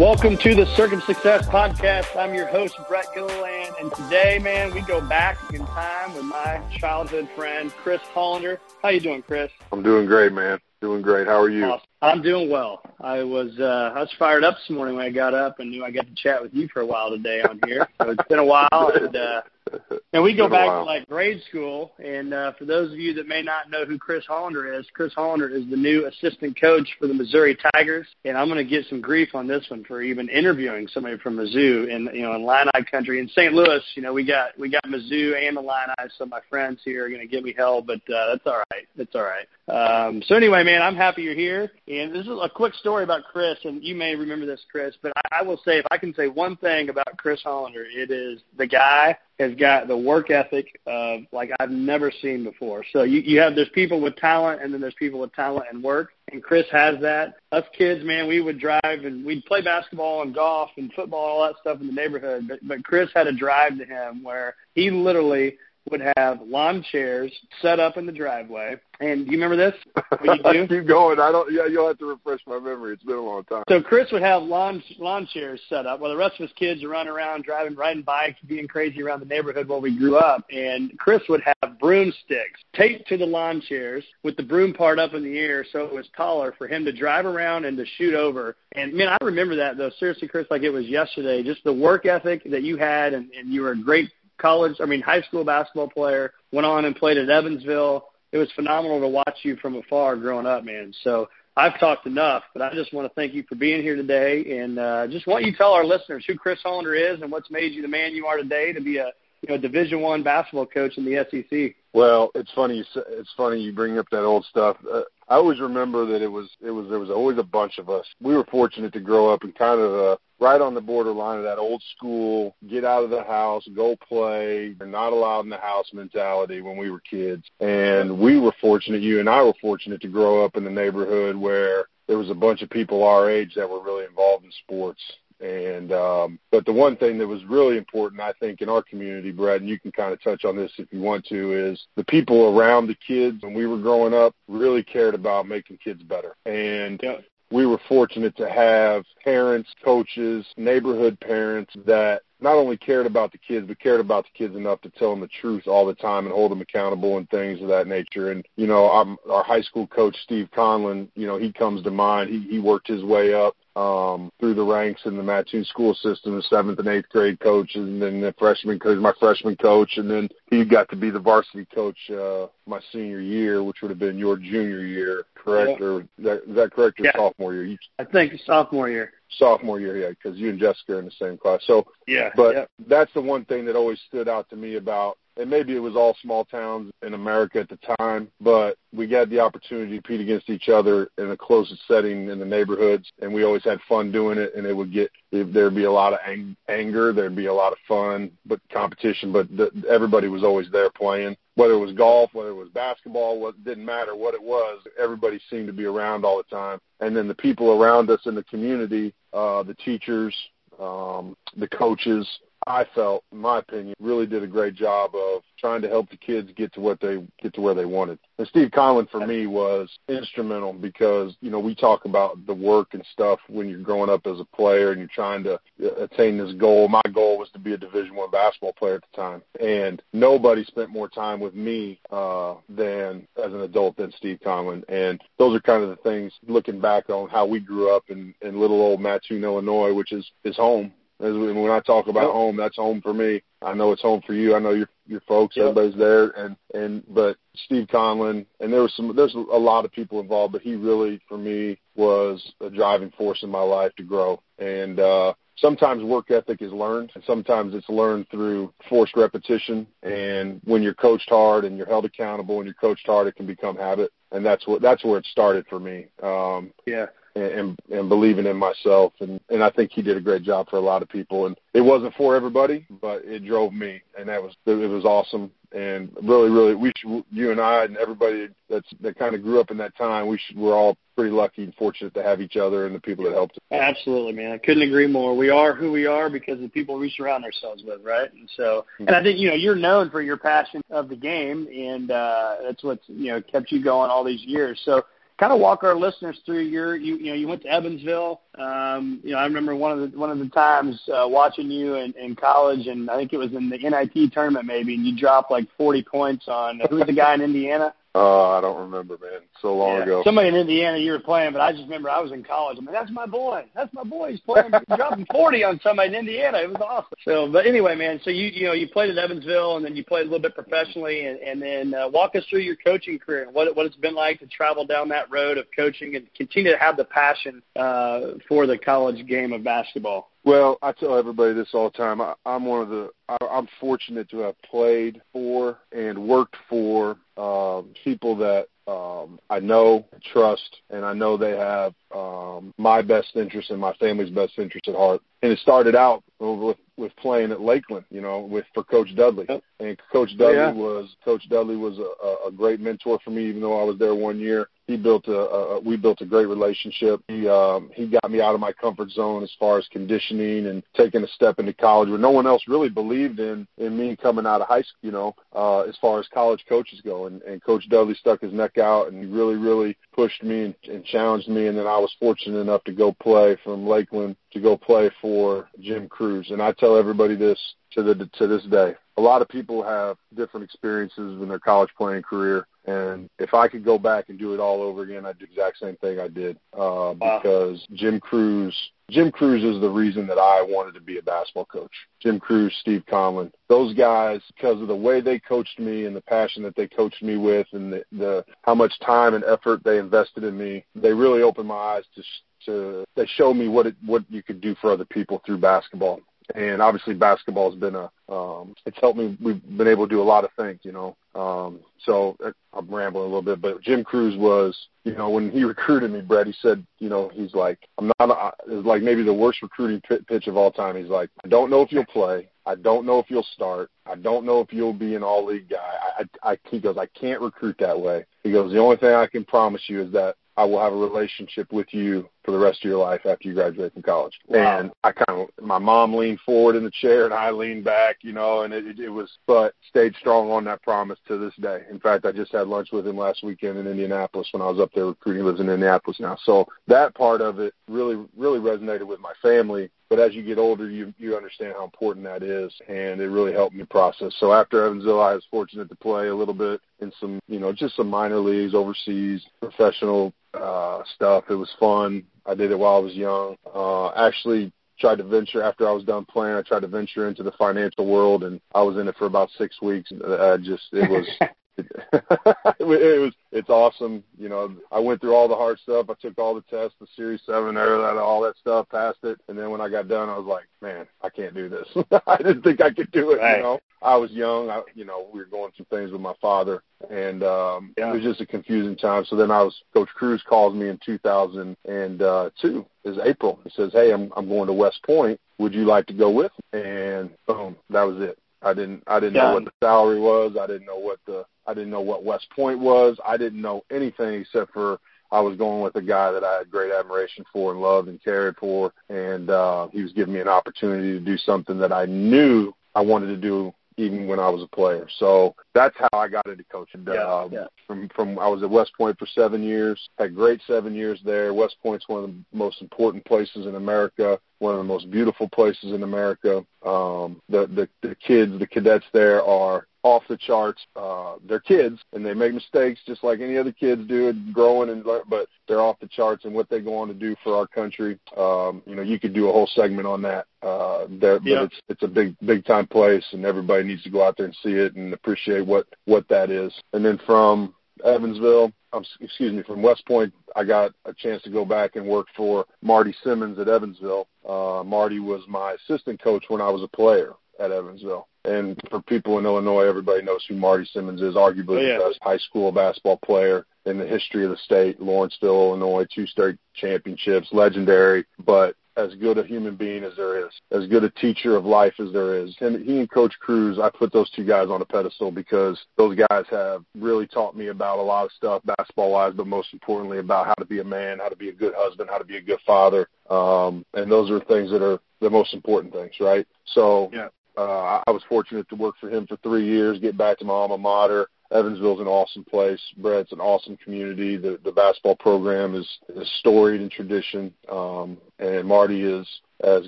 Welcome to the Circuit of Success podcast. I'm your host, Brett Gilliland, and today, man, we go back in time with my childhood friend, Chris Hollender. How you doing, Chris? I'm doing great, man. Doing great. How are you? Awesome. I'm doing well. I was uh, I was fired up this morning when I got up and knew I got to chat with you for a while today on here. So it's been a while, and uh, and we go back to like grade school. And uh, for those of you that may not know who Chris Hollender is, Chris Hollender is the new assistant coach for the Missouri Tigers. And I'm going to get some grief on this one for even interviewing somebody from Mizzou in you know in Illini country in St. Louis. You know we got we got Mizzou and Illini, so my friends here are going to give me hell, but uh, that's all right. That's all right. Um, so anyway, man, I'm happy you're here. And this is a quick story about Chris, and you may remember this, Chris, but I, I will say if I can say one thing about Chris Hollender, it is the guy has got the work ethic of like I've never seen before. So you, you have there's people with talent, and then there's people with talent and work, and Chris has that. Us kids, man, we would drive and we'd play basketball and golf and football, all that stuff in the neighborhood. But but Chris had a drive to him where he literally would have lawn chairs set up in the driveway. And do you remember this? What you do? Keep going. I don't. Yeah, you'll have to refresh my memory. It's been a long time. So Chris would have lawn lawn chairs set up while the rest of his kids are running around, driving, riding bikes, being crazy around the neighborhood where we grew up. And Chris would have broomsticks taped to the lawn chairs with the broom part up in the air so it was taller for him to drive around and to shoot over. And man, I remember that though. Seriously, Chris, like it was yesterday. Just the work ethic that you had, and, and you were a great college, I mean, high school basketball player, went on and played at Evansville. It was phenomenal to watch you from afar growing up, man. So I've talked enough, but I just want to thank you for being here today, and uh, just want you to tell our listeners who Chris Hollender is and what's made you the man you are today to be a you know Division One basketball coach in the SEC. Well, it's funny. It's funny you bring up that old stuff. Uh, I always remember that it was it was there was always a bunch of us. We were fortunate to grow up in kind of a right on the borderline of that old school get out of the house, go play, you're not allowed in the house mentality when we were kids. And we were fortunate, you and I were fortunate to grow up in the neighborhood where there was a bunch of people our age that were really involved in sports. And um, but the one thing that was really important, I think, in our community, Brad, and you can kind of touch on this if you want to, is the people around the kids when we were growing up really cared about making kids better. And yeah we were fortunate to have parents, coaches, neighborhood parents that not only cared about the kids, but cared about the kids enough to tell them the truth all the time and hold them accountable and things of that nature. And you know, our, our high school coach Steve Conlon, you know, he comes to mind. He he worked his way up um, through the ranks in the Mattoon school system, the seventh and eighth grade coach, and then the freshman coach, my freshman coach, and then he got to be the varsity coach uh, my senior year, which would have been your junior year, correct? Yeah. Or is that, is that correct? Your yeah. sophomore year? You, I think sophomore year sophomore year, yeah, because you and Jessica are in the same class. So, yeah, but yeah. that's the one thing that always stood out to me about and maybe it was all small towns in America at the time, but we got the opportunity to compete against each other in a closed setting in the neighborhoods, and we always had fun doing it. And it would get there'd be a lot of ang- anger, there'd be a lot of fun, but competition. But the, everybody was always there playing, whether it was golf, whether it was basketball, what didn't matter what it was. Everybody seemed to be around all the time, and then the people around us in the community, uh, the teachers, um, the coaches I felt, in my opinion, really did a great job of trying to help the kids get to what they get to where they wanted. And Steve Conlon for me was instrumental because you know we talk about the work and stuff when you're growing up as a player and you're trying to attain this goal. My goal was to be a Division One basketball player at the time, and nobody spent more time with me uh, than as an adult than Steve Conlon. And those are kind of the things looking back on how we grew up in, in little old Mattoon, Illinois, which is is home As when I talk about home, that's home for me. I know it's home for you. I know your your folks, yep. everybody's there, and and but Steve Conlon and there was some there's a lot of people involved, but he really for me was a driving force in my life to grow. And uh, sometimes work ethic is learned, and sometimes it's learned through forced repetition. And when you're coached hard and you're held accountable and you're coached hard, it can become habit. And that's what that's where it started for me. Um, yeah and and believing in myself. And and I think he did a great job for a lot of people. And it wasn't for everybody but it drove me. And that was it was awesome. And really really we should, you and I and everybody that's that kind of grew up in that time we should we're all pretty lucky and fortunate to have each other and the people that helped us. Absolutely man. I couldn't agree more. We are who we are because of the people we surround ourselves with right? And so and I think you know you're known for your passion of the game. And uh that's what's you know kept you going all these years. So kind of walk our listeners through your you you know you went to Evansville. Um, you know I remember one of the one of the times uh, watching you in, in college, and I think it was in the NIT tournament maybe, and you dropped like 40 points on who was the guy in Indiana? Oh, I don't remember, man. So long yeah. ago. Somebody in Indiana you were playing, but I just remember I was in college. I mean, that's my boy. That's my boy. He's playing, dropping 40 on somebody in Indiana. It was awesome. So, but anyway, man. So you you know you played at Evansville, and then you played a little bit professionally, and, and then uh, walk us through your coaching career and what what it's been like to travel down that road of coaching and continue to have the passion uh, for the college game of basketball. Well, I tell everybody this all the time. I, I'm one of the. I, I'm fortunate to have played for and worked for um, people that um, I know, trust, and I know they have um, my best interest and my family's best interest at heart. And it started out with with playing at Lakeland, you know, with for Coach Dudley. Yep. And Coach Dudley yeah. was Coach Dudley was a, a great mentor for me, even though I was there one year he built a, a we built a great relationship. He um, he got me out of my comfort zone as far as conditioning and taking a step into college where no one else really believed in in me coming out of high school. You know, uh, as far as college coaches go, and, and Coach Dudley stuck his neck out and he really really pushed me and, and challenged me. And then I was fortunate enough to go play from Lakeland to go play for Jim Crews. And I tell everybody this to the to this day. A lot of people have different experiences in their college playing career, and if I could go back and do it all over again, I'd do the exact same thing I did. Uh, wow. Because Jim Crews, Jim Crews is the reason that I wanted to be a basketball coach. Jim Crews, Steve Conlon, those guys, because of the way they coached me and the passion that they coached me with, and the, the how much time and effort they invested in me, they really opened my eyes to to they showed me what it what you could do for other people through basketball and obviously basketball has been a um it's helped me we've been able to do a lot of things you know. Um so uh, i'm rambling a little bit but jim crews was you know when he recruited me brett he said you know he's like i'm not a, like maybe the worst recruiting pitch of all time. He's like i don't know if you'll play. I don't know if you'll start. I don't know if you'll be an all league guy i i he goes i can't recruit that way. He goes the only thing i can promise you is that I will have a relationship with you for the rest of your life after you graduate from college. Wow. And I kind of, my mom leaned forward in the chair and I leaned back, you know, and it, it was, but stayed strong on that promise to this day. In fact, I just had lunch with him last weekend in Indianapolis when I was up there recruiting. He lives in Indianapolis now. So that part of it really, really resonated with my family. But as you get older, you you understand how important that is, and it really helped me process. So after Evansville, I was fortunate to play a little bit in some, you know, just some minor leagues, overseas, professional uh, stuff. It was fun. I did it while I was young. Uh, actually tried to venture after I was done playing. I tried to venture into the financial world, and I was in it for about six weeks. I just it was it was it's awesome. You know, I went through all the hard stuff. I took all the tests, the Series Seven, all that stuff, passed it, and then when I got done, I was like, man, I can't do this. I didn't think I could do it. Right. You know, I was young. I, you know, we were going through things with my father, and um, yeah. it was just a confusing time. So then I was Coach Crews calls me in 2002 is April. He says, "Hey, I'm I'm going to West Point. Would you like to go with?" Me? And boom, that was it. I didn't I didn't know what the salary was. I didn't know what the I didn't know what West Point was. I didn't know anything except for I was going with a guy that I had great admiration for and loved and cared for, and uh, he was giving me an opportunity to do something that I knew I wanted to do even when I was a player. So that's how I got into coaching. Yeah, um, yeah. From from I was at West Point for seven years. Had great seven years there. West Point's one of the most important places in America. One of the most beautiful places in America. Um, the, the the kids, the cadets there are off the charts. Uh, they're kids and they make mistakes just like any other kids do, growing and but they're off the charts and what they go on to do for our country. Um, you know, you could do a whole segment on that. Uh, there, but it's it's a big big time place and everybody needs to go out there and see it and appreciate what what that is. And then from Evansville, um, excuse me, from West Point, I got a chance to go back and work for Marty Simmons at Evansville. Uh, Marty was my assistant coach when I was a player at Evansville. And for people in Illinois, everybody knows who Marty Simmons is, arguably oh, yeah. the best high school basketball player in the history of the state. Lawrenceville, Illinois, two state championships, legendary. But as good a human being as there is, as good a teacher of life as there is. And he and Coach Crews, I put those two guys on a pedestal because those guys have really taught me about a lot of stuff basketball wise, but most importantly about how to be a man, how to be a good husband, how to be a good father. Um, and those are things that are the most important things, right? So yeah. uh, I was fortunate to work for him for three years, get back to my alma mater, Evansville's an awesome place. Brett's an awesome community. The the basketball program is, is storied in tradition, um, and Marty is as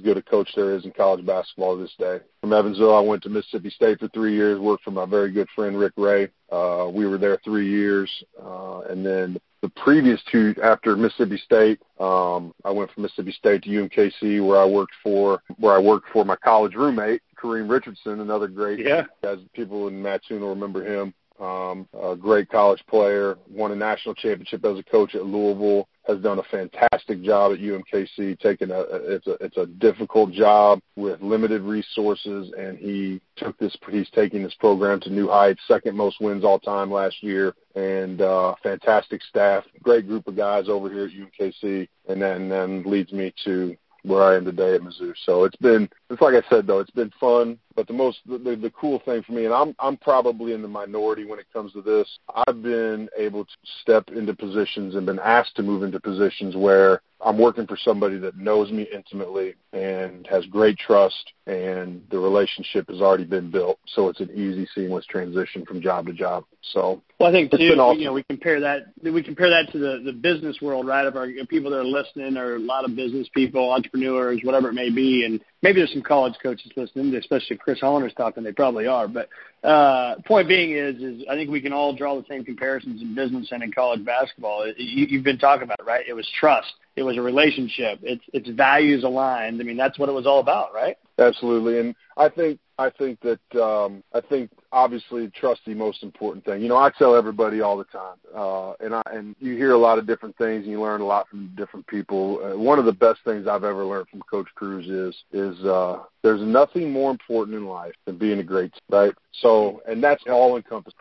good a coach there is in college basketball this day. From Evansville, I went to Mississippi State for three years. Worked for my very good friend Rick Ray. Uh, we were there three years, uh, and then the previous two after Mississippi State, um, I went from Mississippi State to UMKC, where I worked for where I worked for my college roommate Kareem Richardson, another great yeah. As people in Mattoon will remember him um, a great college player, won a national championship as a coach at Louisville, has done a fantastic job at UMKC. Taking a it's a it's a difficult job with limited resources, and he took this. He's taking this program to new heights. Second most wins all time last year, and uh, fantastic staff. Great group of guys over here at UMKC, and then then leads me to where I am today at Mizzou. So it's been, it's like I said though, it's been fun. But the most, the, the, the cool thing for me, and I'm I'm probably in the minority when it comes to this. I've been able to step into positions and been asked to move into positions where I'm working for somebody that knows me intimately and has great trust, and the relationship has already been built. So it's an easy, seamless transition from job to job. So well, I think too, awesome. you know, we compare that we compare that to the the business world, right? Of our people that are listening, or a lot of business people, entrepreneurs, whatever it may be, and maybe there's some college coaches listening, especially if Chris Hollender's talking. They probably are, but uh, point being is, is I think we can all draw the same comparisons in business and in college basketball. You, you've been talking about, it, right? It was trust. It was a relationship. It's it's values aligned. I mean, that's what it was all about, right? Absolutely, and I think I think that um, I think obviously trust the most important thing. You know, I tell everybody all the time, uh, and I and you hear a lot of different things, and you learn a lot from different people. Uh, one of the best things I've ever learned from Coach Crews is is uh, there's nothing more important in life than being a great, right? So, and that's all encompassing.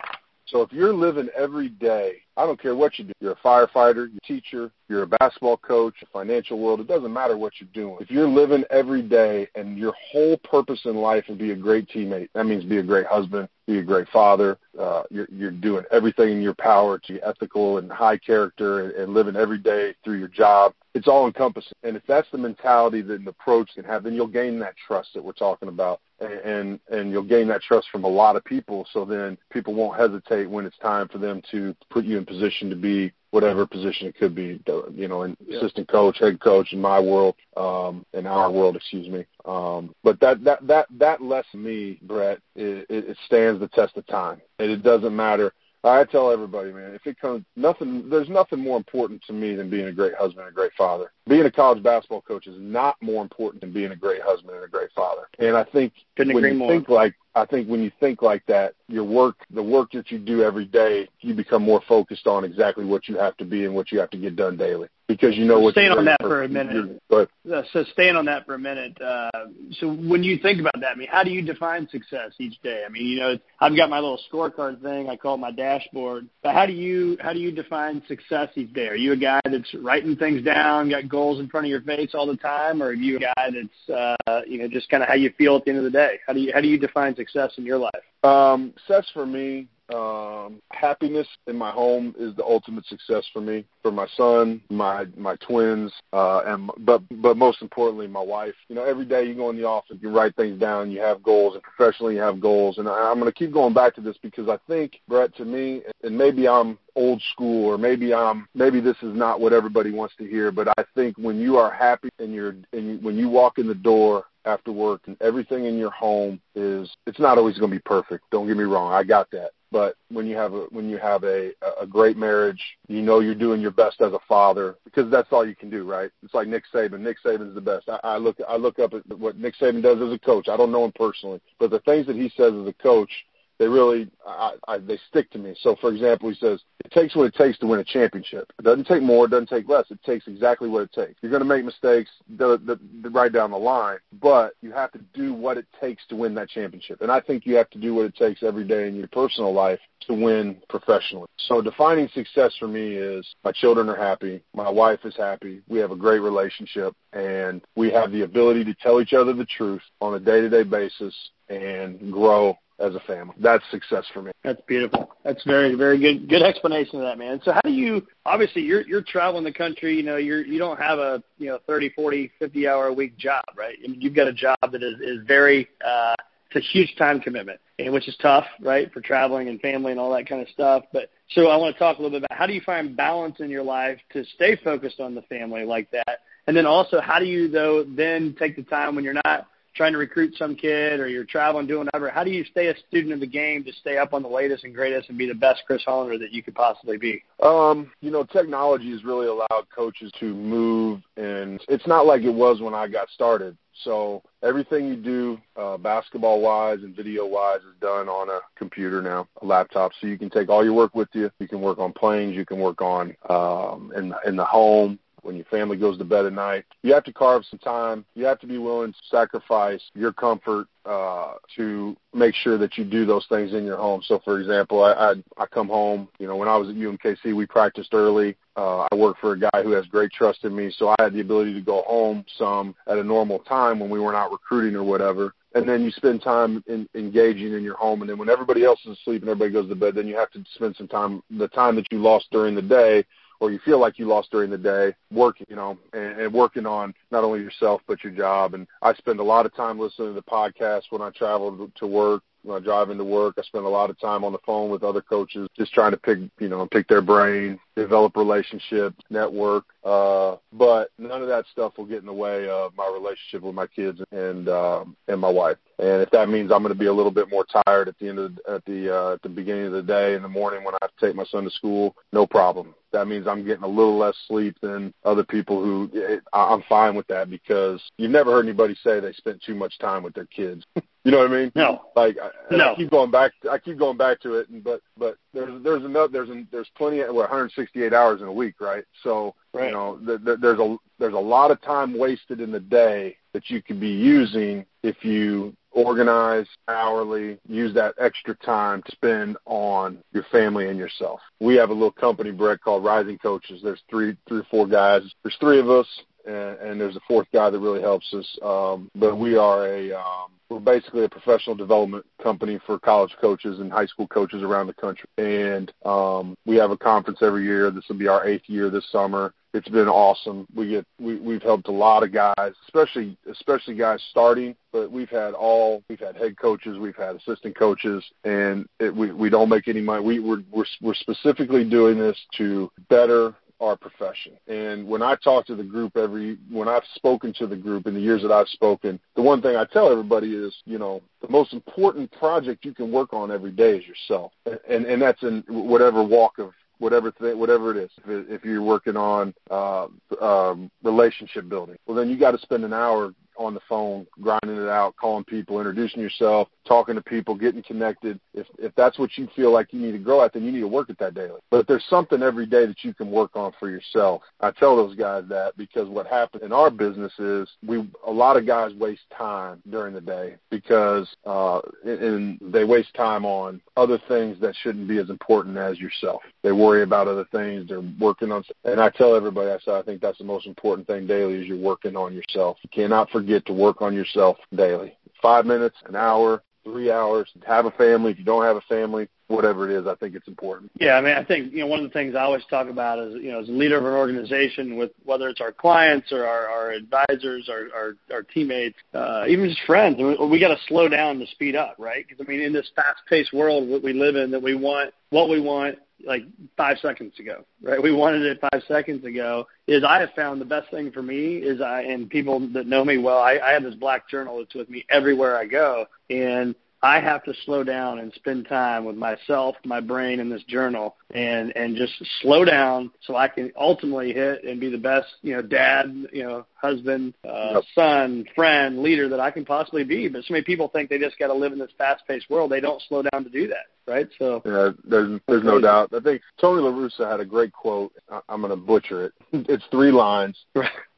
So if you're living every day, I don't care what you do. You're a firefighter, you're a teacher, you're a basketball coach, a financial world. It doesn't matter what you're doing. If you're living every day and your whole purpose in life is be a great teammate, that means be a great husband, be a great father. Uh, you're, you're doing everything in your power to be ethical and high character and, and living every day through your job. It's all encompassing. And if that's the mentality that an approach can have, then you'll gain that trust that we're talking about and and you'll gain that trust from a lot of people. So then people won't hesitate when it's time for them to put you in position to be whatever position it could be. You know, an yeah. assistant coach, head coach in my world, um, in our world, excuse me. Um, but that that that that less me, Brett, it, it stands the test of time, and it doesn't matter I tell everybody, man, if it comes nothing, there's nothing more important to me than being a great husband and a great father. Being a college basketball coach is not more important than being a great husband and a great father. And I think Couldn't when you more. think like I think when you think like that, your work, the work that you do every day, you become more focused on exactly what you have to be and what you have to get done daily because you know what. Staying on that for a minute. But uh, so staying on that for a minute. Uh, so when you think about that, I mean, how do you define success each day? I mean, you know, I've got my little scorecard thing. I call it my dashboard. But how do you how do you define success each day? Are you a guy that's writing things down, got goals in front of your face all the time, or are you a guy that's uh, you know just kind of how you feel at the end of the day? How do you how do you define success in your life? Um, success for me um, happiness in my home is the ultimate success for me, for my son, my my twins, uh, and but but most importantly, my wife. You know, every day you go in the office, you write things down, you have goals, and professionally you have goals. And I, I'm going to keep going back to this because I think, Brett, to me, and maybe I'm old school or maybe um maybe this is not what everybody wants to hear but i think when you are happy and you're and when you walk in the door after work and everything in your home is it's not always going to be perfect don't get me wrong i got that but when you have a when you have a a great marriage, you know you're doing your best as a father because that's all you can do, right? It's like Nick Saban. Nick Saban's the best. I, I look I look up at what Nick Saban does as a coach. I don't know him personally, but the things that he says as a coach they really I, I, they stick to me. So, for example, he says it takes what it takes to win a championship. It doesn't take more, it doesn't take less. It takes exactly what it takes. You're going to make mistakes the, the, the, right down the line, but you have to do what it takes to win that championship. And I think you have to do what it takes every day in your personal life to win professionally. So, defining success for me is my children are happy, my wife is happy, we have a great relationship, and we have the ability to tell each other the truth on a day-to-day basis and grow as a family. That's success for me. That's beautiful. That's very, very good, good explanation of that, man. So how do you, obviously you're, you're traveling the country, you know, you're, you don't have a, you know, 30, 40, 50 hour a week job, right? I mean, you've got a job that is, is very, uh, it's a huge time commitment, and which is tough, right, for traveling and family and all that kind of stuff. But so I want to talk a little bit about how do you find balance in your life to stay focused on the family like that, and then also how do you though then take the time when you're not trying to recruit some kid or you're traveling doing whatever, how do you stay a student of the game to stay up on the latest and greatest and be the best Chris Hollender that you could possibly be? Um, you know, technology has really allowed coaches to move and it's not like it was when I got started. So everything you do, uh, basketball wise and video wise, is done on a computer now, a laptop. So you can take all your work with you. You can work on planes. You can work on um, in in the home when your family goes to bed at night. You have to carve some time. You have to be willing to sacrifice your comfort uh, to make sure that you do those things in your home. So, for example, I, I I come home. You know, when I was at UMKC, we practiced early. Uh, I work for a guy who has great trust in me, so I had the ability to go home some at a normal time when we were not recruiting or whatever and then you spend time in, engaging in your home and then when everybody else is asleep and everybody goes to bed then you have to spend some time the time that you lost during the day or you feel like you lost during the day, working, you know, and, and working on not only yourself but your job. And I spend a lot of time listening to the podcast when I travel to work when I drive into work. I spend a lot of time on the phone with other coaches, just trying to pick, you know, pick their brain, develop relationships, network. Uh, but none of that stuff will get in the way of my relationship with my kids and um, and my wife. And if that means I'm going to be a little bit more tired at the end of the, at the uh, at the beginning of the day in the morning when I have to take my son to school, no problem. That means I'm getting a little less sleep than other people who it, I'm fine with that because you've never heard anybody say they spent too much time with their kids. you know what I mean? No. Like I, no. I keep going back. I keep going back to it, and but but there's there's another there's there's plenty of what 168 hours in a week, right? So right. you know th- th- there's a there's a lot of time wasted in the day that you could be using if you organize hourly, use that extra time to spend on your family and yourself. We have a little company, Brett, called Rising Coaches. There's three, three or four guys. There's three of us, and, and there's a fourth guy that really helps us. Um, but we are a um, we're basically a professional development company for college coaches and high school coaches around the country. And um, we have a conference every year. This will be our eighth year this summer. It's been awesome. We get we, we've helped a lot of guys, especially especially guys starting. But we've had all we've had head coaches, we've had assistant coaches, and it, we we don't make any money. We we're, we're we're specifically doing this to better our profession. And when I talk to the group every, when I've spoken to the group in the years that I've spoken, the one thing I tell everybody is, you know, the most important project you can work on every day is yourself. And, and that's in whatever walk of whatever th- whatever it is. If, it, if you're working on uh, um, relationship building, well, then you got to spend an hour on the phone, grinding it out, calling people, introducing yourself, talking to people, getting connected. If if that's what you feel like you need to grow at, then you need to work at that daily. But there's something every day that you can work on for yourself, I tell those guys that because what happens in our business is we a lot of guys waste time during the day because uh and they waste time on other things that shouldn't be as important as yourself. They worry about other things. They're working on, and I tell everybody, I say I think that's the most important thing daily is you're working on yourself. You cannot forget to work on yourself daily. Five minutes, an hour, three hours. Have a family. If you don't have a family, whatever it is, I think it's important. Yeah, I mean, I think you know one of the things I always talk about is you know as a leader of an organization, with whether it's our clients or our, our advisors, our our, our teammates, uh, even just friends, we, we got to slow down to speed up, right? Because I mean, in this fast-paced world that we live in, that we want what we want like five seconds ago, right? We wanted it five seconds ago. Is I have found the best thing for me is I and people that know me well, I, I have this black journal that's with me everywhere I go, and I have to slow down and spend time with myself, my brain, and this journal, and and just slow down so I can ultimately hit and be the best, you know, dad, you know, husband, uh, yep. son, friend, leader that I can possibly be. But so many people think they just got to live in this fast-paced world. They don't slow down to do that, right? So yeah, there's there's no doubt. I think Tony La Russa had a great quote. I'm going to butcher it. It's three lines.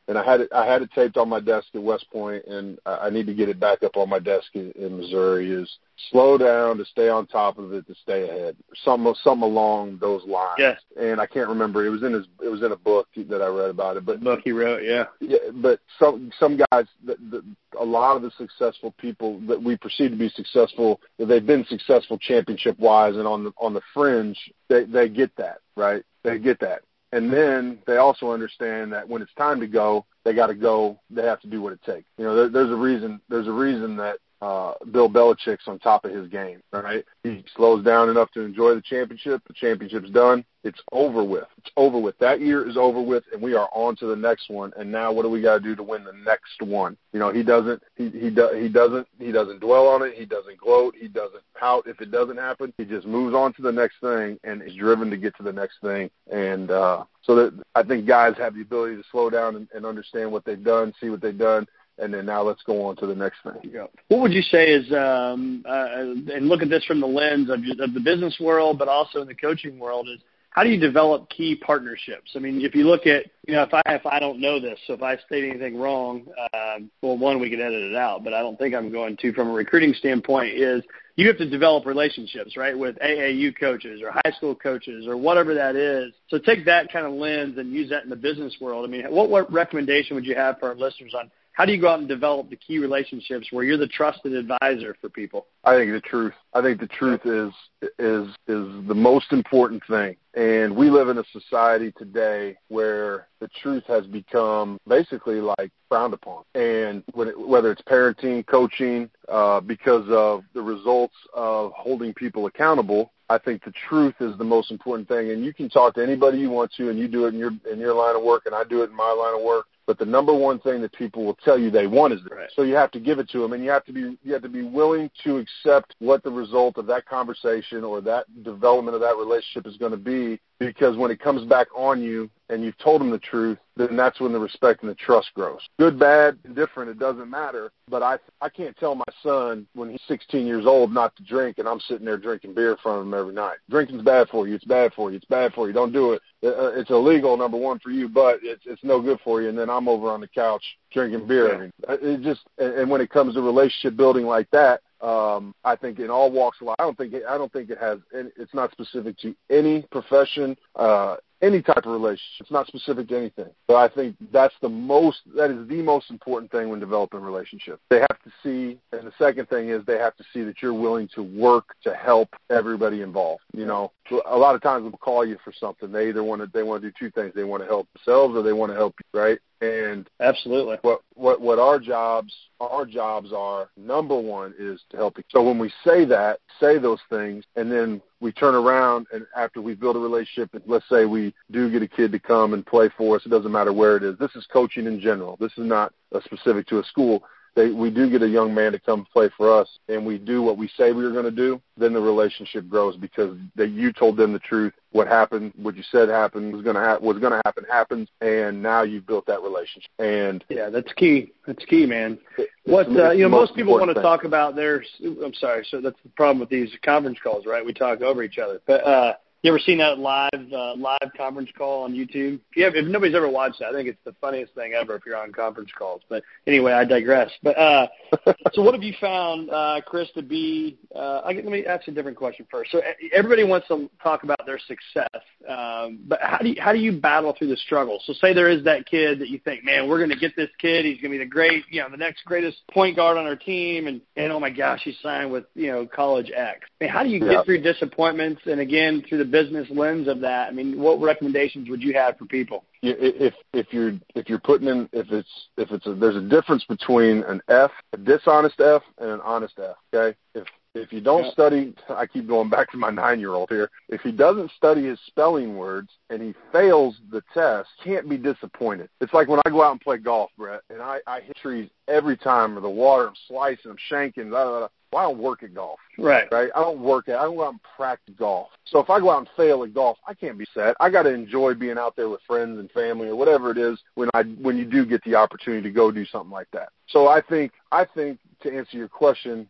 And I had it I had it taped on my desk at West Point, and I need to get it back up on my desk in, in Missouri. Is slow down to stay on top of it to stay ahead, something something along those lines. Yes. And I can't remember. It was in his it was in a book that I read about it. But the book he wrote, yeah. Yeah, but some some guys, the, the, a lot of the successful people that we perceive to be successful, they've been successful championship wise, and on the on the fringe, they they get that right. They get that and then they also understand that when it's time to go, they got to go. They have to do what it takes. You know, there, there's a reason. There's a reason that uh, Bill Belichick's on top of his game, right? He slows down enough to enjoy the championship. The championship's done. It's over with. It's over with. That year is over with, and we are on to the next one. And now, what do we got to do to win the next one? You know, he doesn't. He he do, he doesn't. He doesn't dwell on it. He doesn't gloat. He doesn't pout if it doesn't happen. He just moves on to the next thing and is driven to get to the next thing. And uh, so that I think guys have the ability to slow down and, and understand what they've done, see what they've done, and then now let's go on to the next thing. What would you say is, um, uh, and look at this from the lens of, of the business world, but also in the coaching world, is how do you develop key partnerships? I mean, if you look at, you know, if I if I don't know this, so if I state anything wrong, um, well, one we can edit it out, but I don't think I'm going to. From a recruiting standpoint, is you have to develop relationships, right, with AAU coaches or high school coaches or whatever that is. So take that kind of lens and use that in the business world. I mean, what what recommendation would you have for our listeners on how do you go out and develop the key relationships where you're the trusted advisor for people? I think the truth. I think the truth is is is the most important thing. And we live in a society today where the truth has become basically like frowned upon. And it, whether it's parenting, coaching, uh, because of the results of holding people accountable, I think the truth is the most important thing. And you can talk to anybody you want to, and you do it in your in your line of work, and I do it in my line of work. But the number one thing that people will tell you they want is this. Right. So you have to give it to them, and you have to be you have to be willing to accept what the result of that conversation or that development of that relationship is going to be. Because when it comes back on you, and you've told them the truth, then that's when the respect and the trust grows. Good, bad, indifferent, it doesn't matter. But I I can't tell my son when he's 16 years old not to drink, and I'm sitting there drinking beer in front of him every night. Drinking's bad for you. It's bad for you. It's bad for you. Don't do it. Uh, it's illegal, number one for you, but it's it's no good for you. And then I'm over on the couch drinking beer. Yeah. It just and when it comes to relationship building like that, um, I think in all walks of life, I don't think it, I don't think it has. It's not specific to any profession, uh, any type of relationship. It's not specific to anything. But I think that's the most, that is the most important thing when developing relationships. They have to see, and the second thing is they have to see that you're willing to work to help everybody involved. You know, a lot of times we'll call you for something. They either want to, they want to do two things. They want to help themselves or they want to help you, right? And absolutely, what what what our jobs our jobs are number one is to help. You. So when we say that, say those things, and then we turn around and after we build a relationship, let's say we do get a kid to come and play for us. It doesn't matter where it is. This is coaching in general. This is not specific to a school they we do get a young man to come play for us and we do what we say we are going to do, then the relationship grows because that you told them the truth. What happened, what you said happened was going to ha- was going to happen happens, and now you've built that relationship. And yeah, that's key. That's key, man. What uh, you know, most people want to thing. talk about their. I'm sorry, so that's the problem with these conference calls, right? We talk over each other, but. uh You ever seen that live uh, live conference call on YouTube? If, you have, if nobody's ever watched that, I think it's the funniest thing ever if you're on conference calls. But anyway, I digress. But uh, so, what have you found, uh, Chris, to be? Uh, I, let me ask a different question first. So everybody wants to talk about their success, um, but how do you, how do you battle through the struggle? So say there is that kid that you think, man, we're going to get this kid. He's going to be the great, you know, the next greatest point guard on our team, and and oh my gosh, he signed with you know college X. I mean, how do you get through disappointments and again through the business lens of that? I mean, what recommendations would you have for people? If if you're if you're putting in if it's if it's a, there's a difference between an F, a dishonest F, and an honest F. Okay, if if you don't study, I keep going back to my nine year old here. If he doesn't study his spelling words and he fails the test, can't be disappointed. It's like when I go out and play golf, Brett, and I, I hit trees every time or the water, I'm slicing, I'm shanking, blah, blah, blah. Well, I don't work at golf. Right. Right. I don't work at. I don't go out and practice golf. So if I go out and fail at golf, I can't be sad. I got to enjoy being out there with friends and family or whatever it is when I when you do get the opportunity to go do something like that. So I think I think to answer your question,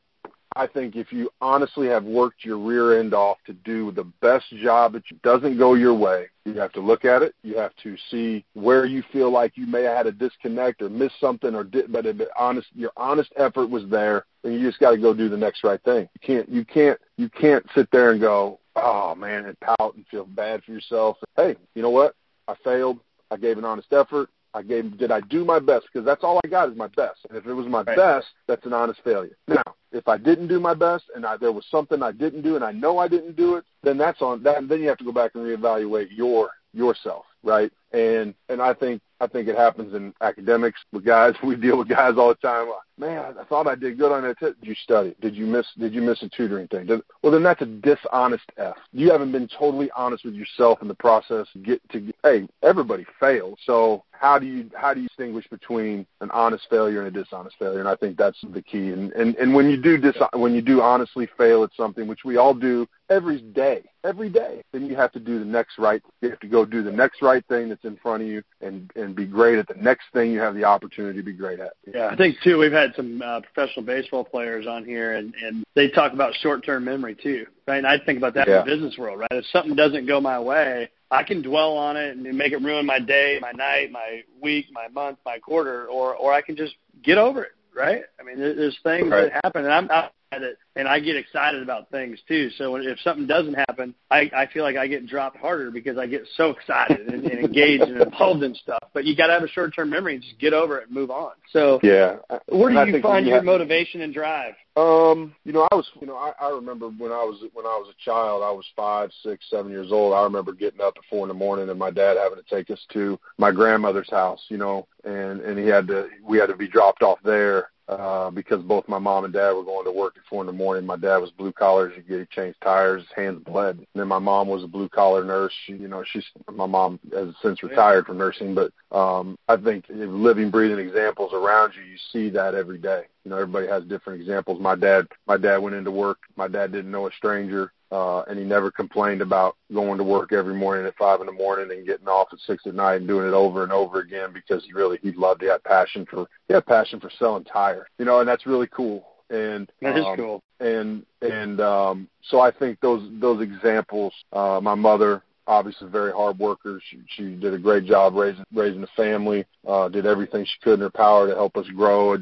I think if you honestly have worked your rear end off to do the best job that doesn't go your way, you have to look at it. You have to see where you feel like you may have had a disconnect or missed something, or did, but if honest, your honest effort was there, then you just got to go do the next right thing. You can't, you can't, you can't sit there and go, oh man, and pout and feel bad for yourself. Hey, you know what? I failed. I gave an honest effort. I gave. Did I do my best? Because that's all I got is my best. And if it was my right. best, that's an honest failure. Now, if I didn't do my best and I, there was something I didn't do and I know I didn't do it, then that's on that. Then you have to go back and reevaluate your yourself, right? And and I think I think it happens in academics with guys. We deal with guys all the time. Man, I thought I did good on that test. Did you study? Did you miss? Did you miss a tutoring thing? Did, well, then that's a dishonest f. You haven't been totally honest with yourself in the process. Get to hey, everybody fails. So how do you how do you distinguish between an honest failure and a dishonest failure? And I think that's the key. And and and when you do dis when you do honestly fail at something, which we all do every day, every day, then you have to do the next right. You have to go do the next right thing that's in front of you and and be great at the next thing you have the opportunity to be great at. Yeah, I think too. We've had some uh, professional baseball players on here, and and they talk about short-term memory too, right? And I think about that yeah. in the business world, right? If something doesn't go my way, I can dwell on it and make it ruin my day, my night, my week, my month, my quarter, or or I can just get over it, right? I mean, there's things right. that happen, and I'm, I'm it and I get excited about things too. So if something doesn't happen, I, I feel like I get dropped harder because I get so excited and, and engaged and involved in stuff. But you got to have a short term memory and just get over it and move on. So yeah, where do you find your have, motivation and drive? Um, you know, I was, you know, I, I remember when I was when I was a child, I was five, six, seven years old. I remember getting up at four in the morning and my dad having to take us to my grandmother's house, you know, and and he had to we had to be dropped off there uh, because both my mom and dad were going to work at four in the morning. My dad was blue collar. He get changed tires, his hands bled. And then my mom was a blue collar nurse. She, you know, she's my mom has since retired from nursing, but um, I think living, breathing examples around you, you see that every day. You know, everybody has different examples. My dad, my dad went into work. My dad didn't know a stranger uh, and he never complained about going to work every morning at five in the morning and getting off at six at night and doing it over and over again because he really he loved he had passion for he had passion for selling tires, you know, and that's really cool. And that is um, cool. And and um, so I think those those examples, uh, my mother, obviously very hard worker. She, she did a great job raising raising a family. Uh, did everything she could in her power to help us grow.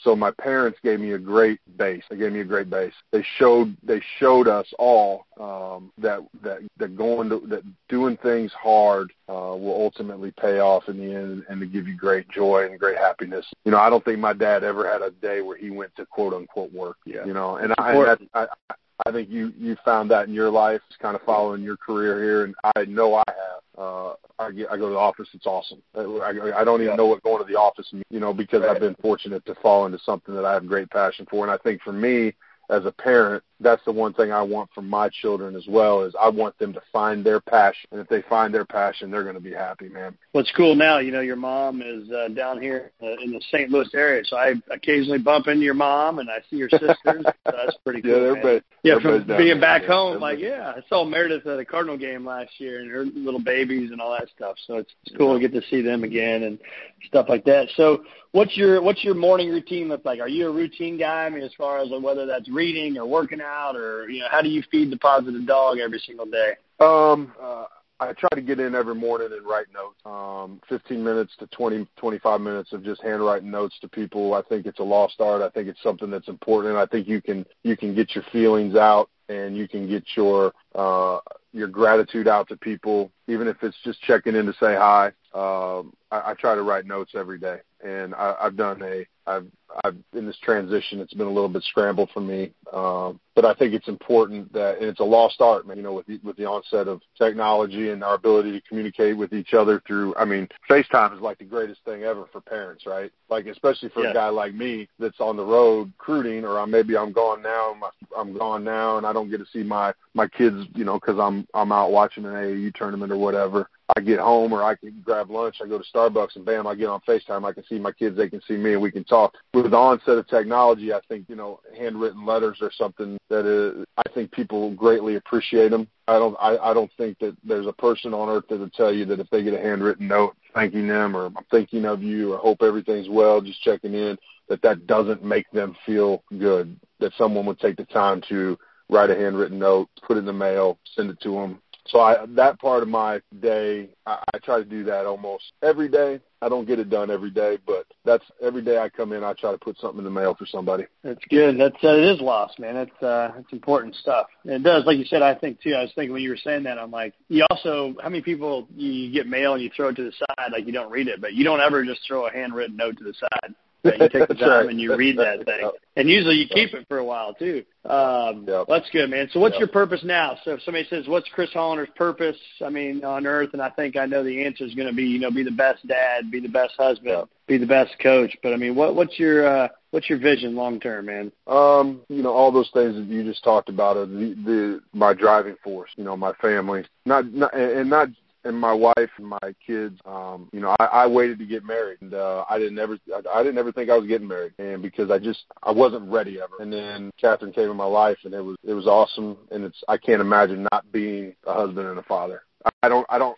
So my parents gave me a great base. They gave me a great base. They showed they showed us all um, that that that going to that doing things hard uh, will ultimately pay off in the end and to give you great joy and great happiness. You know, I don't think my dad ever had a day where he went to quote unquote work. Yeah. You know, and I, and I, I I think you you found that in your life, kind of following your career here, and I know I have. Uh, I get I go to the office. It's awesome. I, I, I don't even know what going to the office, you know, because right. I've been fortunate to fall into something that I have great passion for, and I think for me, as a parent, that's the one thing I want from my children as well is I want them to find their passion. And if they find their passion, they're going to be happy, man. What's cool now, you know, your mom is uh, down here uh, in the St. Louis area, so I occasionally bump into your mom and I see your sisters. so that's pretty cool. Yeah, everybody. Yeah, from being back there. home, like yeah, I saw Meredith at a Cardinal game last year and her little babies and all that stuff. So it's, it's cool to get to see them again and stuff like that. So what's your what's your morning routine look like? Are you a routine guy? I mean, as far as whether that's reading or working out, or you know, how do you feed the positive dog every single day? Um, uh, I try to get in every morning and write notes. Um, 15 minutes to 20, 25 minutes of just handwriting notes to people. I think it's a lost art. I think it's something that's important. I think you can you can get your feelings out and you can get your uh, your gratitude out to people, even if it's just checking in to say hi. Um, I, I try to write notes every day, and I, I've done a I've I've in this transition. It's been a little bit scrambled for me, um, but I think it's important that and it's a lost art, man. You know, with the, with the onset of technology and our ability to communicate with each other through. I mean, FaceTime is like the greatest thing ever for parents, right? Like especially for yeah. a guy like me that's on the road recruiting, or I'm, maybe I'm gone now. My, I'm gone now, and I don't get to see my my kids, you know, because I'm I'm out watching an AAU tournament or whatever. I get home or I can grab lunch. I go to Starbucks and bam, I get on FaceTime. I can see my kids. They can see me, and we can talk. With the onset of technology, I think you know handwritten letters are something that is, I think people greatly appreciate them. I don't. I, I don't think that there's a person on earth that will tell you that if they get a handwritten note thanking them or I'm thinking of you or hope everything's well, just checking in, that that doesn't make them feel good. That someone would take the time to write a handwritten note, put it in the mail, send it to them, so I, that part of my day, I, I try to do that almost every day. I don't get it done every day, but that's every day I come in. I try to put something in the mail for somebody. That's good. That's uh, it is lost, man. It's uh, it's important stuff. And it does, like you said. I think too. I was thinking when you were saying that, I'm like, you also, how many people you get mail and you throw it to the side, like you don't read it, but you don't ever just throw a handwritten note to the side that you take the time right. and you read that thing. And usually you keep it for a while too. Um, yep. That's good, man. So what's yep. your purpose now? So if somebody says, "What's Chris Hollender's purpose?" I mean, on Earth, and I think I know the answer is going to be, you know, be the best dad, be the best husband, yep. be the best coach. But I mean, what what's your uh, what's your vision long term, man? Um, you know, all those things that you just talked about are the, the my driving force. You know, my family, not, not and not and my wife and my kids. Um, you know, I, I waited to get married, and uh, I didn't ever, I, I didn't ever think I was getting married, and because I just, I wasn't ready ever. And then Catherine came in my life, and it was, it was awesome, and it's, I can't imagine not being a husband and a father. I don't, I don't,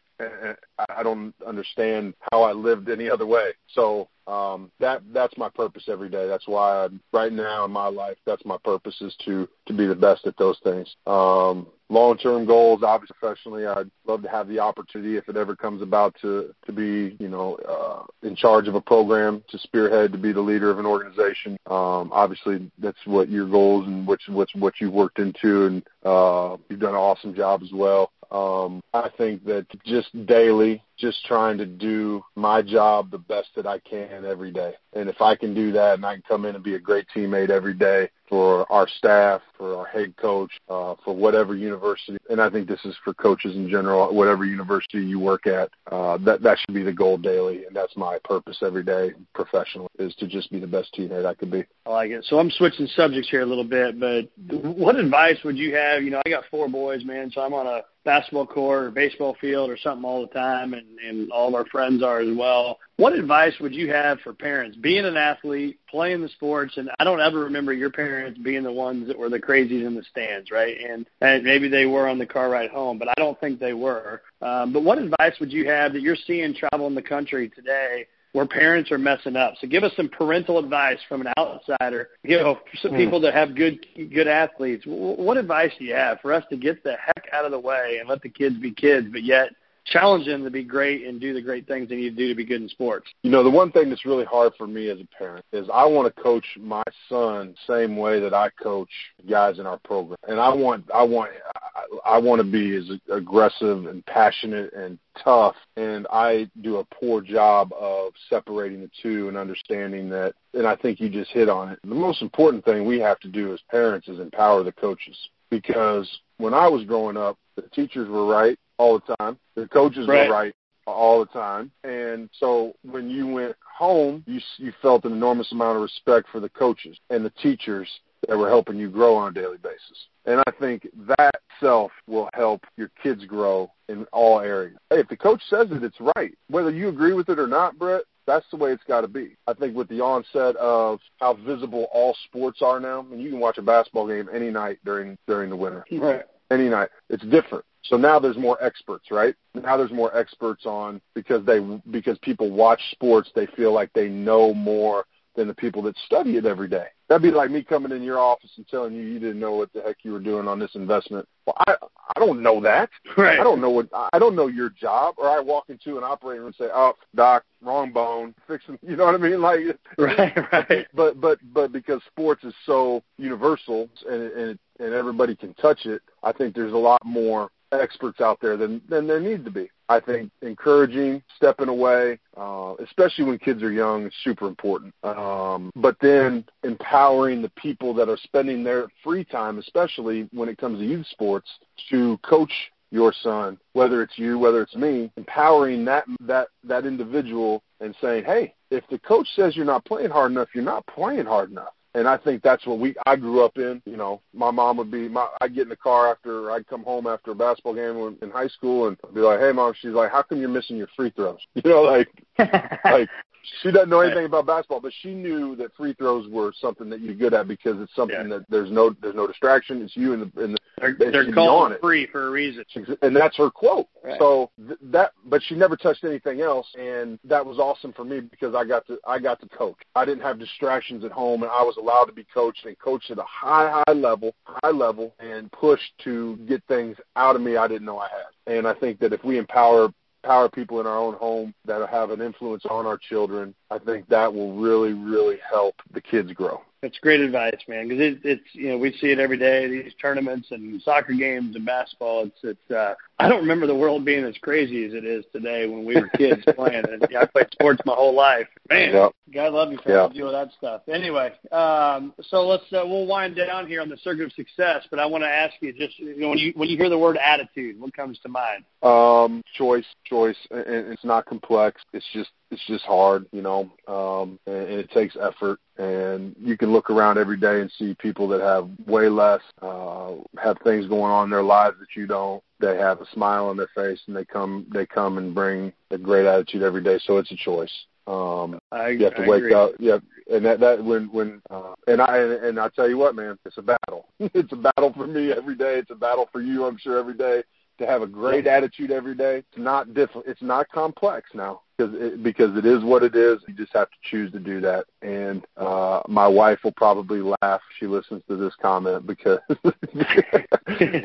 I don't understand how I lived any other way. So um, that that's my purpose every day. That's why I'm, right now in my life, that's my purpose is to to be the best at those things. Um, long-term goals, obviously professionally, I'd love to have the opportunity if it ever comes about to to be, you know, uh, in charge of a program, to spearhead, to be the leader of an organization. Um, obviously, that's what your goals and which what's what you've worked into, and uh, you've done an awesome job as well. Um, I think that just daily, just trying to do my job the best that I can every day. And if I can do that and I can come in and be a great teammate every day for our staff, for our head coach, uh, for whatever university, and I think this is for coaches in general, whatever university you work at, uh, that, that should be the goal daily. And that's my purpose every day professionally is to just be the best teammate I could be. I like it. So I'm switching subjects here a little bit, but what advice would you have? You know, I got four boys, man, so I'm on a basketball court or baseball field or something all the time and, and all of our friends are as well. What advice would you have for parents being an athlete, playing the sports, and I don't ever remember your parents being the ones that were the crazies in the stands, right? And, and maybe they were on the car ride home, but I don't think they were. Um, but what advice would you have that you're seeing travel in the country today where parents are messing up. So give us some parental advice from an outsider. You know, some mm. people that have good good athletes. What advice do you have for us to get the heck out of the way and let the kids be kids, but yet challenge them to be great and do the great things they need to do to be good in sports? You know, the one thing that's really hard for me as a parent is I want to coach my son same way that I coach guys in our program, and I want I want I want to be as aggressive and passionate and tough, and I do a poor job of separating the two and understanding that. And I think you just hit on it. The most important thing we have to do as parents is empower the coaches because when I was growing up, the teachers were right all the time, the coaches right. were right all the time. And so when you went home, you you felt an enormous amount of respect for the coaches and the teachers that were helping you grow on a daily basis. And I think that self will help your kids grow in all areas. Hey, if the coach says it, it's right. Whether you agree with it or not, Brett, that's the way it's got to be. I think with the onset of how visible all sports are now, and you can watch a basketball game any night during during the winter. Right. Any night. It's different. So now there's more experts, right? Now there's more experts on because they because people watch sports, they feel like they know more than the people that study it every day. That'd be like me coming in your office and telling you you didn't know what the heck you were doing on this investment. Well, I I don't know that. Right. I don't know what I don't know your job. Or I walk into an operating room and say, "Oh, doc, wrong bone, fixing." You know what I mean? Like, right, right. But but but because sports is so universal and and and everybody can touch it, I think there's a lot more experts out there than than there need to be. I think encouraging, stepping away, uh, especially when kids are young, is super important. Um, but then empowering the people that are spending their free time, especially when it comes to youth sports, to coach your son, whether it's you, whether it's me, empowering that that that individual and saying, hey, if the coach says you're not playing hard enough, you're not playing hard enough and I think that's what we I grew up in. You know, my mom would be my I'd get in the car after I'd come home after a basketball game in high school and be like, "Hey, mom," she's like, "How come you're missing your free throws?" You know, like like she doesn't know anything about basketball, but she knew that free throws were something that you're good at because it's something yeah. that there's no there's no distraction. It's you and the and the they're, they're it free for a reason, and that's her quote. Right. So th- that, but she never touched anything else, and that was awesome for me because I got to I got to coach. I didn't have distractions at home, and I was allowed to be coached and coached at a high high level, high level, and pushed to get things out of me I didn't know I had. And I think that if we empower empower people in our own home that have an influence on our children, I think that will really, really help the kids grow. That's great advice, man. Because it, it's you know we see it every day. These tournaments and soccer games and basketball. It's it's. Uh, I don't remember the world being as crazy as it is today when we were kids playing. And yeah, I played sports my whole life. Man, yep. God love you for yep. deal with that stuff. Anyway, um, so let's uh, we'll wind down here on the circuit of success. But I want to ask you just you know when you when you hear the word attitude, what comes to mind? Um, choice, choice, and it's not complex. It's just it's just hard, you know, um, and, and it takes effort. And you can look around every day and see people that have way less, uh, have things going on in their lives that you don't. They have a smile on their face, and they come they come and bring a great attitude every day. So it's a choice. Um, I, you have to I wake agree. up. Yeah, and that that when when uh, and I and I tell you what, man, it's a battle. it's a battle for me every day. It's a battle for you, I'm sure, every day to have a great attitude every day. It's not diff- It's not complex now because it, because it is what it is. You just have to choose to do that. And uh, my wife will probably laugh if she listens to this comment because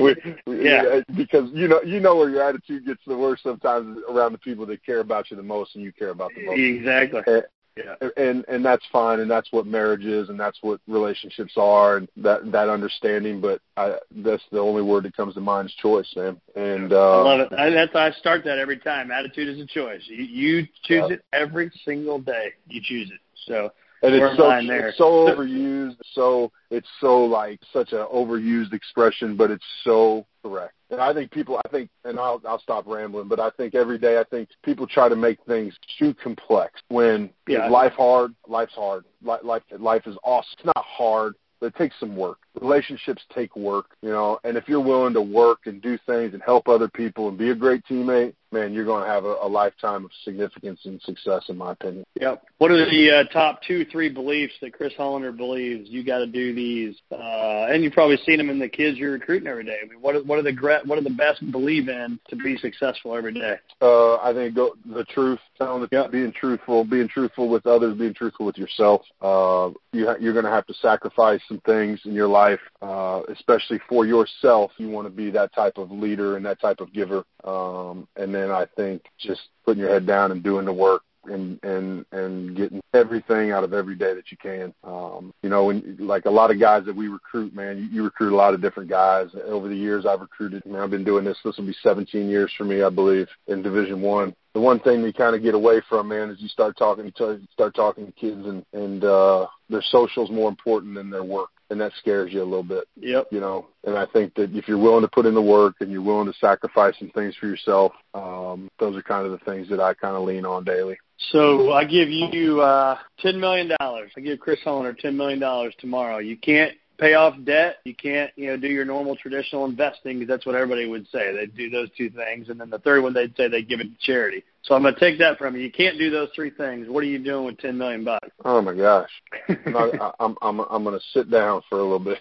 we, yeah. because you know you know where your attitude gets the worst sometimes around the people that care about you the most and you care about the most. Exactly. And, yeah. And and that's fine, and that's what marriage is, and that's what relationships are, and that that understanding. But I, that's the only word that comes to mind is choice, man. And uh, I love it. I, that's I start that every time. Attitude is a choice. You, you choose yeah. it every single day. You choose it. So and it's so it's so overused. So it's so like such an overused expression, but it's so correct. And I think people, I think, and I'll I'll stop rambling, but I think every day I think people try to make things too complex. When yeah. life hard? Life's hard. Life life life is awesome. It's not hard but it takes some work. Relationships take work, you know, and if you're willing to work and do things and help other people and be a great teammate, man, you're going to have a, a lifetime of significance and success, in my opinion. Yep. What are the uh, top two, three beliefs that Chris Hollender believes you got to do these? Uh, and you've probably seen them in the kids you're recruiting every day. I mean, what are, what are the what are the best believe in to be successful every day? Uh, I think go, the truth, telling the yep. being truthful, being truthful with others, being truthful with yourself. Uh, you ha- you're going to have to sacrifice some things in your life, uh, especially for yourself. You want to be that type of leader and that type of giver. Um, and then I think just putting your head down and doing the work and and and getting everything out of every day that you can. Um, you know, when like a lot of guys that we recruit, man, you, you recruit a lot of different guys. Over the years, I've recruited. I mean, I've been doing this. This will be 17 years for me, I believe, in Division One. The one thing you kind of get away from, man, is you start talking to start talking to kids, and and uh, their social's more important than their work and that scares you a little bit. Yep. You know, and I think that if you're willing to put in the work and you're willing to sacrifice some things for yourself, um, those are kind of the things that I kind of lean on daily. So I give you uh, ten million dollars. I give Chris Hollender ten million dollars tomorrow. You can't pay off debt. You can't, you know, do your normal traditional investing because that's what everybody would say. They'd do those two things, and then the third one they'd say they'd give it to charity. So I'm going to take that from you. You can't do those three things. What are you doing with ten million bucks? Oh my gosh, I'm not, I'm I'm I'm going to sit down for a little bit.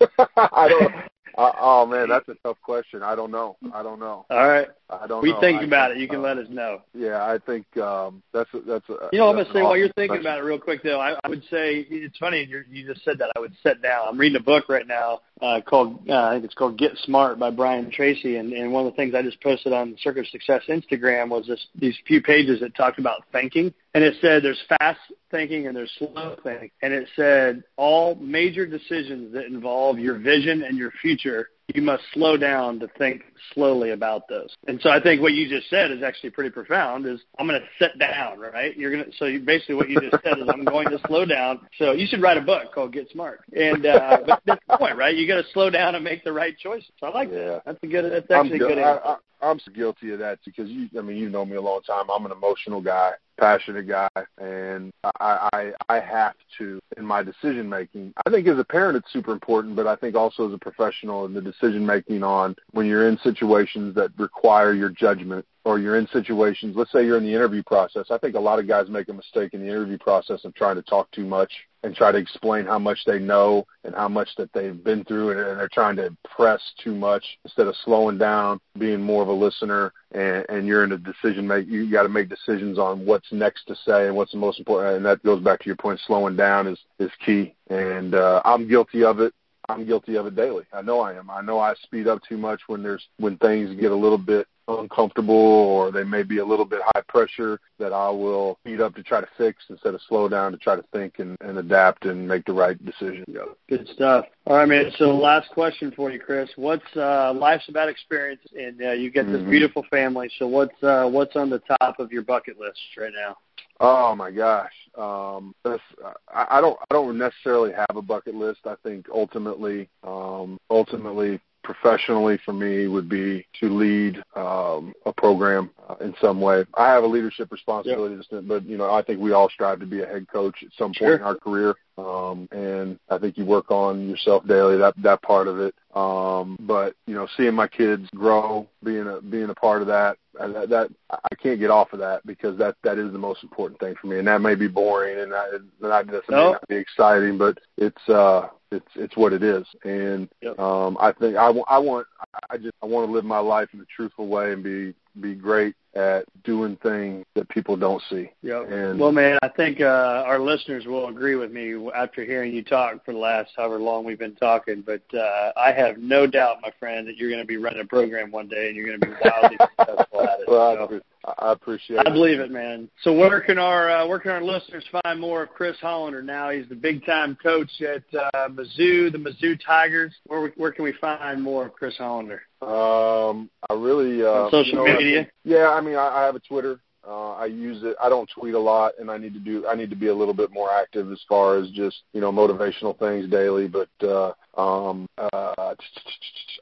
I don't Uh, oh man, that's a tough question. I don't know. I don't know. All right. I don't. We know. think I about think, it. You can uh, let us know. Yeah, I think um, that's a, that's a. You know, I'm gonna say an while you're thinking question. about it real quick though, I, I would say it's funny you you just said that. I would sit down. I'm reading a book right now uh, called uh, I think it's called Get Smart by Brian Tracy, and, and one of the things I just posted on Circuit of Success Instagram was this these few pages that talked about thinking, and it said there's fast thinking and there's slow thinking, and it said all major decisions that involve your vision and your future you must slow down to think slowly about those. And so I think what you just said is actually pretty profound is I'm going to sit down, right? You're going to, so you, basically what you just said is I'm going to slow down. So you should write a book called Get Smart. And, uh, but that's the point, right? You got to slow down and make the right choices. I like Yeah. that. That's a good, that's I'm, actually a good I, answer. I, I'm so guilty of that because you. I mean, you know me a long time. I'm an emotional guy, passionate guy, and I I, I have to in my decision making. I think as a parent it's super important, but I think also as a professional in the decision making on when you're in situations that require your judgment or you're in situations. Let's say you're in the interview process. I think a lot of guys make a mistake in the interview process of trying to talk too much and try to explain how much they know and how much that they've been through and, and they're trying to impress too much instead of slowing down, being more of a listener and, and you're in a decision make you got to make decisions on what's next to say and what's the most important and that goes back to your point slowing down is is key and uh I'm guilty of it I'm guilty of it daily. I know I am. I know I speed up too much when there's when things get a little bit uncomfortable or they may be a little bit high pressure that I will speed up to try to fix instead of slow down to try to think and, and adapt and make the right decision. Good stuff. All right, man. So last question for you, Chris. What's uh, life's about experience, and uh, you get this Mhm. beautiful family. So what's uh, what's on the top of your bucket list right now? Oh my gosh, um, that's, I, I don't I don't necessarily have a bucket list. I think ultimately, um, ultimately, professionally for me would be to lead um, a program uh, in some way. I have a leadership responsibility, but you know I think we all strive to be a head coach at some point Sure. in our career, um, and I think you work on yourself daily. That that part of it. Um, but you know, seeing my kids grow, being a being a part of that, uh, that, that I can't get off of that because that that is the most important thing for me. And that may be boring, and that, that that may No. not be exciting, but it's uh it's it's what it is. And Yep. um, I think I, wa- I want I just I want to live my life in a truthful way and be be great at doing things that people don't see. Yep. And Well, man, I think uh, our listeners will agree with me after hearing you talk for the last however long we've been talking. But uh, I have no doubt, my friend, that you're going to be running a program one day and you're going to be wildly successful at it. well, So- I appreciate it. I believe it, man. So where can our uh, where can our listeners find more of Chris Hollender now? He's the big time coach at uh, Mizzou, the Mizzou Tigers. Where where can we find more of Chris Hollender? Um, I really uh, On social you know, I media? think- yeah, I mean, I, I have a Twitter. Uh, I use it. I don't tweet a lot, and I need to do. I need to be a little bit more active as far as just you know motivational things daily. But uh, um, uh,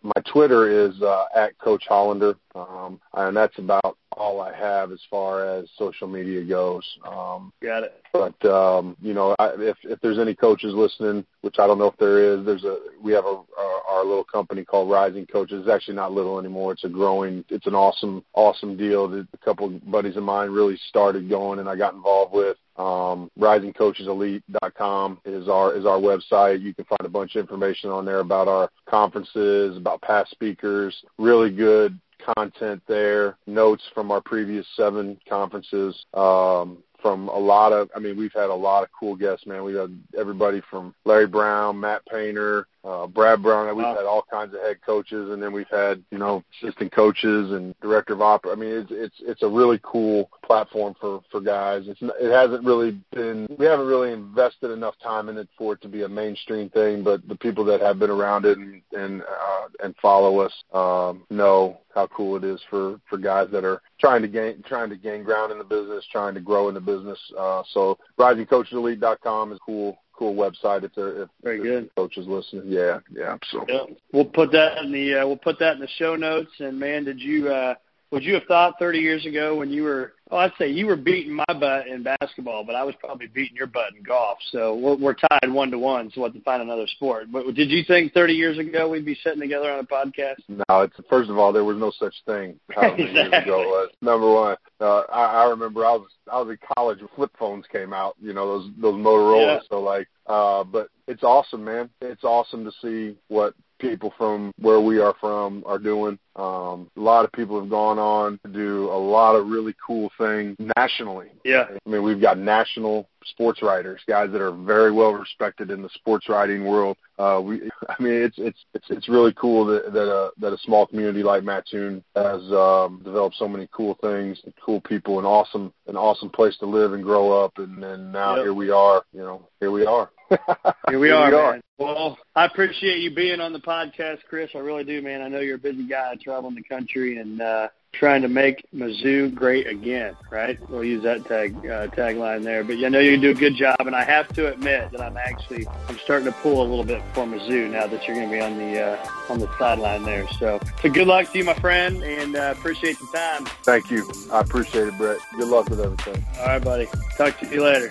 my Twitter is uh, at Coach Hollender, um, and that's about all I have as far as social media goes. Um, Got it. But um, you know, I, if if there's any coaches listening, which I don't know if there is, there's a we have a our, our little company called Rising Coaches. It's actually not little anymore. It's a growing. It's an awesome awesome deal that a couple buddies of mine really started going, and I got involved with. Um, RisingCoachesElite.com is our is our website. You can find a bunch of information on there about our conferences, about past speakers. Really good content there. Notes from our previous seven conferences. Um, from a lot of, I mean, we've had a lot of cool guests, man. We've had everybody from Larry Brown, Matt Painter, uh, Brad Brown. We've Wow. had all kinds of head coaches, and then we've had, you know, assistant coaches and director of opera. I mean, it's it's it's a really cool platform for for guys. It's it hasn't really been, we haven't really invested enough time in it for it to be a mainstream thing. But the people that have been around it and and uh, and follow us um, know how cool it is for for guys that are trying to gain trying to gain ground in the business, trying to grow in the business. Uh, so risingcoacheselite.com is cool cool website if they're if, Very if good. coaches listening. Yeah, yeah. So Yeah. We'll put that in the uh, we'll put that in the show notes. And man, did you uh, would you have thought 30 years ago when you were oh I'd say you were beating my butt in basketball, but I was probably beating your butt in golf. So we're, we're tied one to one. So we'll have to find another sport. But did you think 30 years ago we'd be sitting together on a podcast? No, it's first of all there was no such thing. How many years ago Exactly. it was? Number one, uh, I, I remember I was I was in college when flip phones came out. You know those those Motorola. Yeah. So like, uh, but it's awesome, man. It's awesome to see what people from where we are from are doing. Um, a lot of people have gone on to do a lot of really cool things nationally. Yeah. I mean, we've got national sports writers, guys that are very well respected in the sports writing world. Uh, we, I mean, it's it's it's it's really cool that that a that a small community like Mattoon has um, developed so many cool things, and cool people, an awesome an awesome place to live and grow up, and, and now yep. here we are. You know, here we are. Here we are, we are. Well, I appreciate you being on the podcast, Chris. I really do, man. I know you're a busy guy traveling the country and uh, trying to make Mizzou great again, right? We'll use that tag uh, tagline there. But I know you do a good job, and I have to admit that I'm actually I'm starting to pull a little bit for Mizzou now that you're going to be on the uh, on the sideline there. So, so good luck to you, my friend, and uh, appreciate the time. Thank you. I appreciate it, Brett. Good luck with everything. All right, buddy. Talk to you later.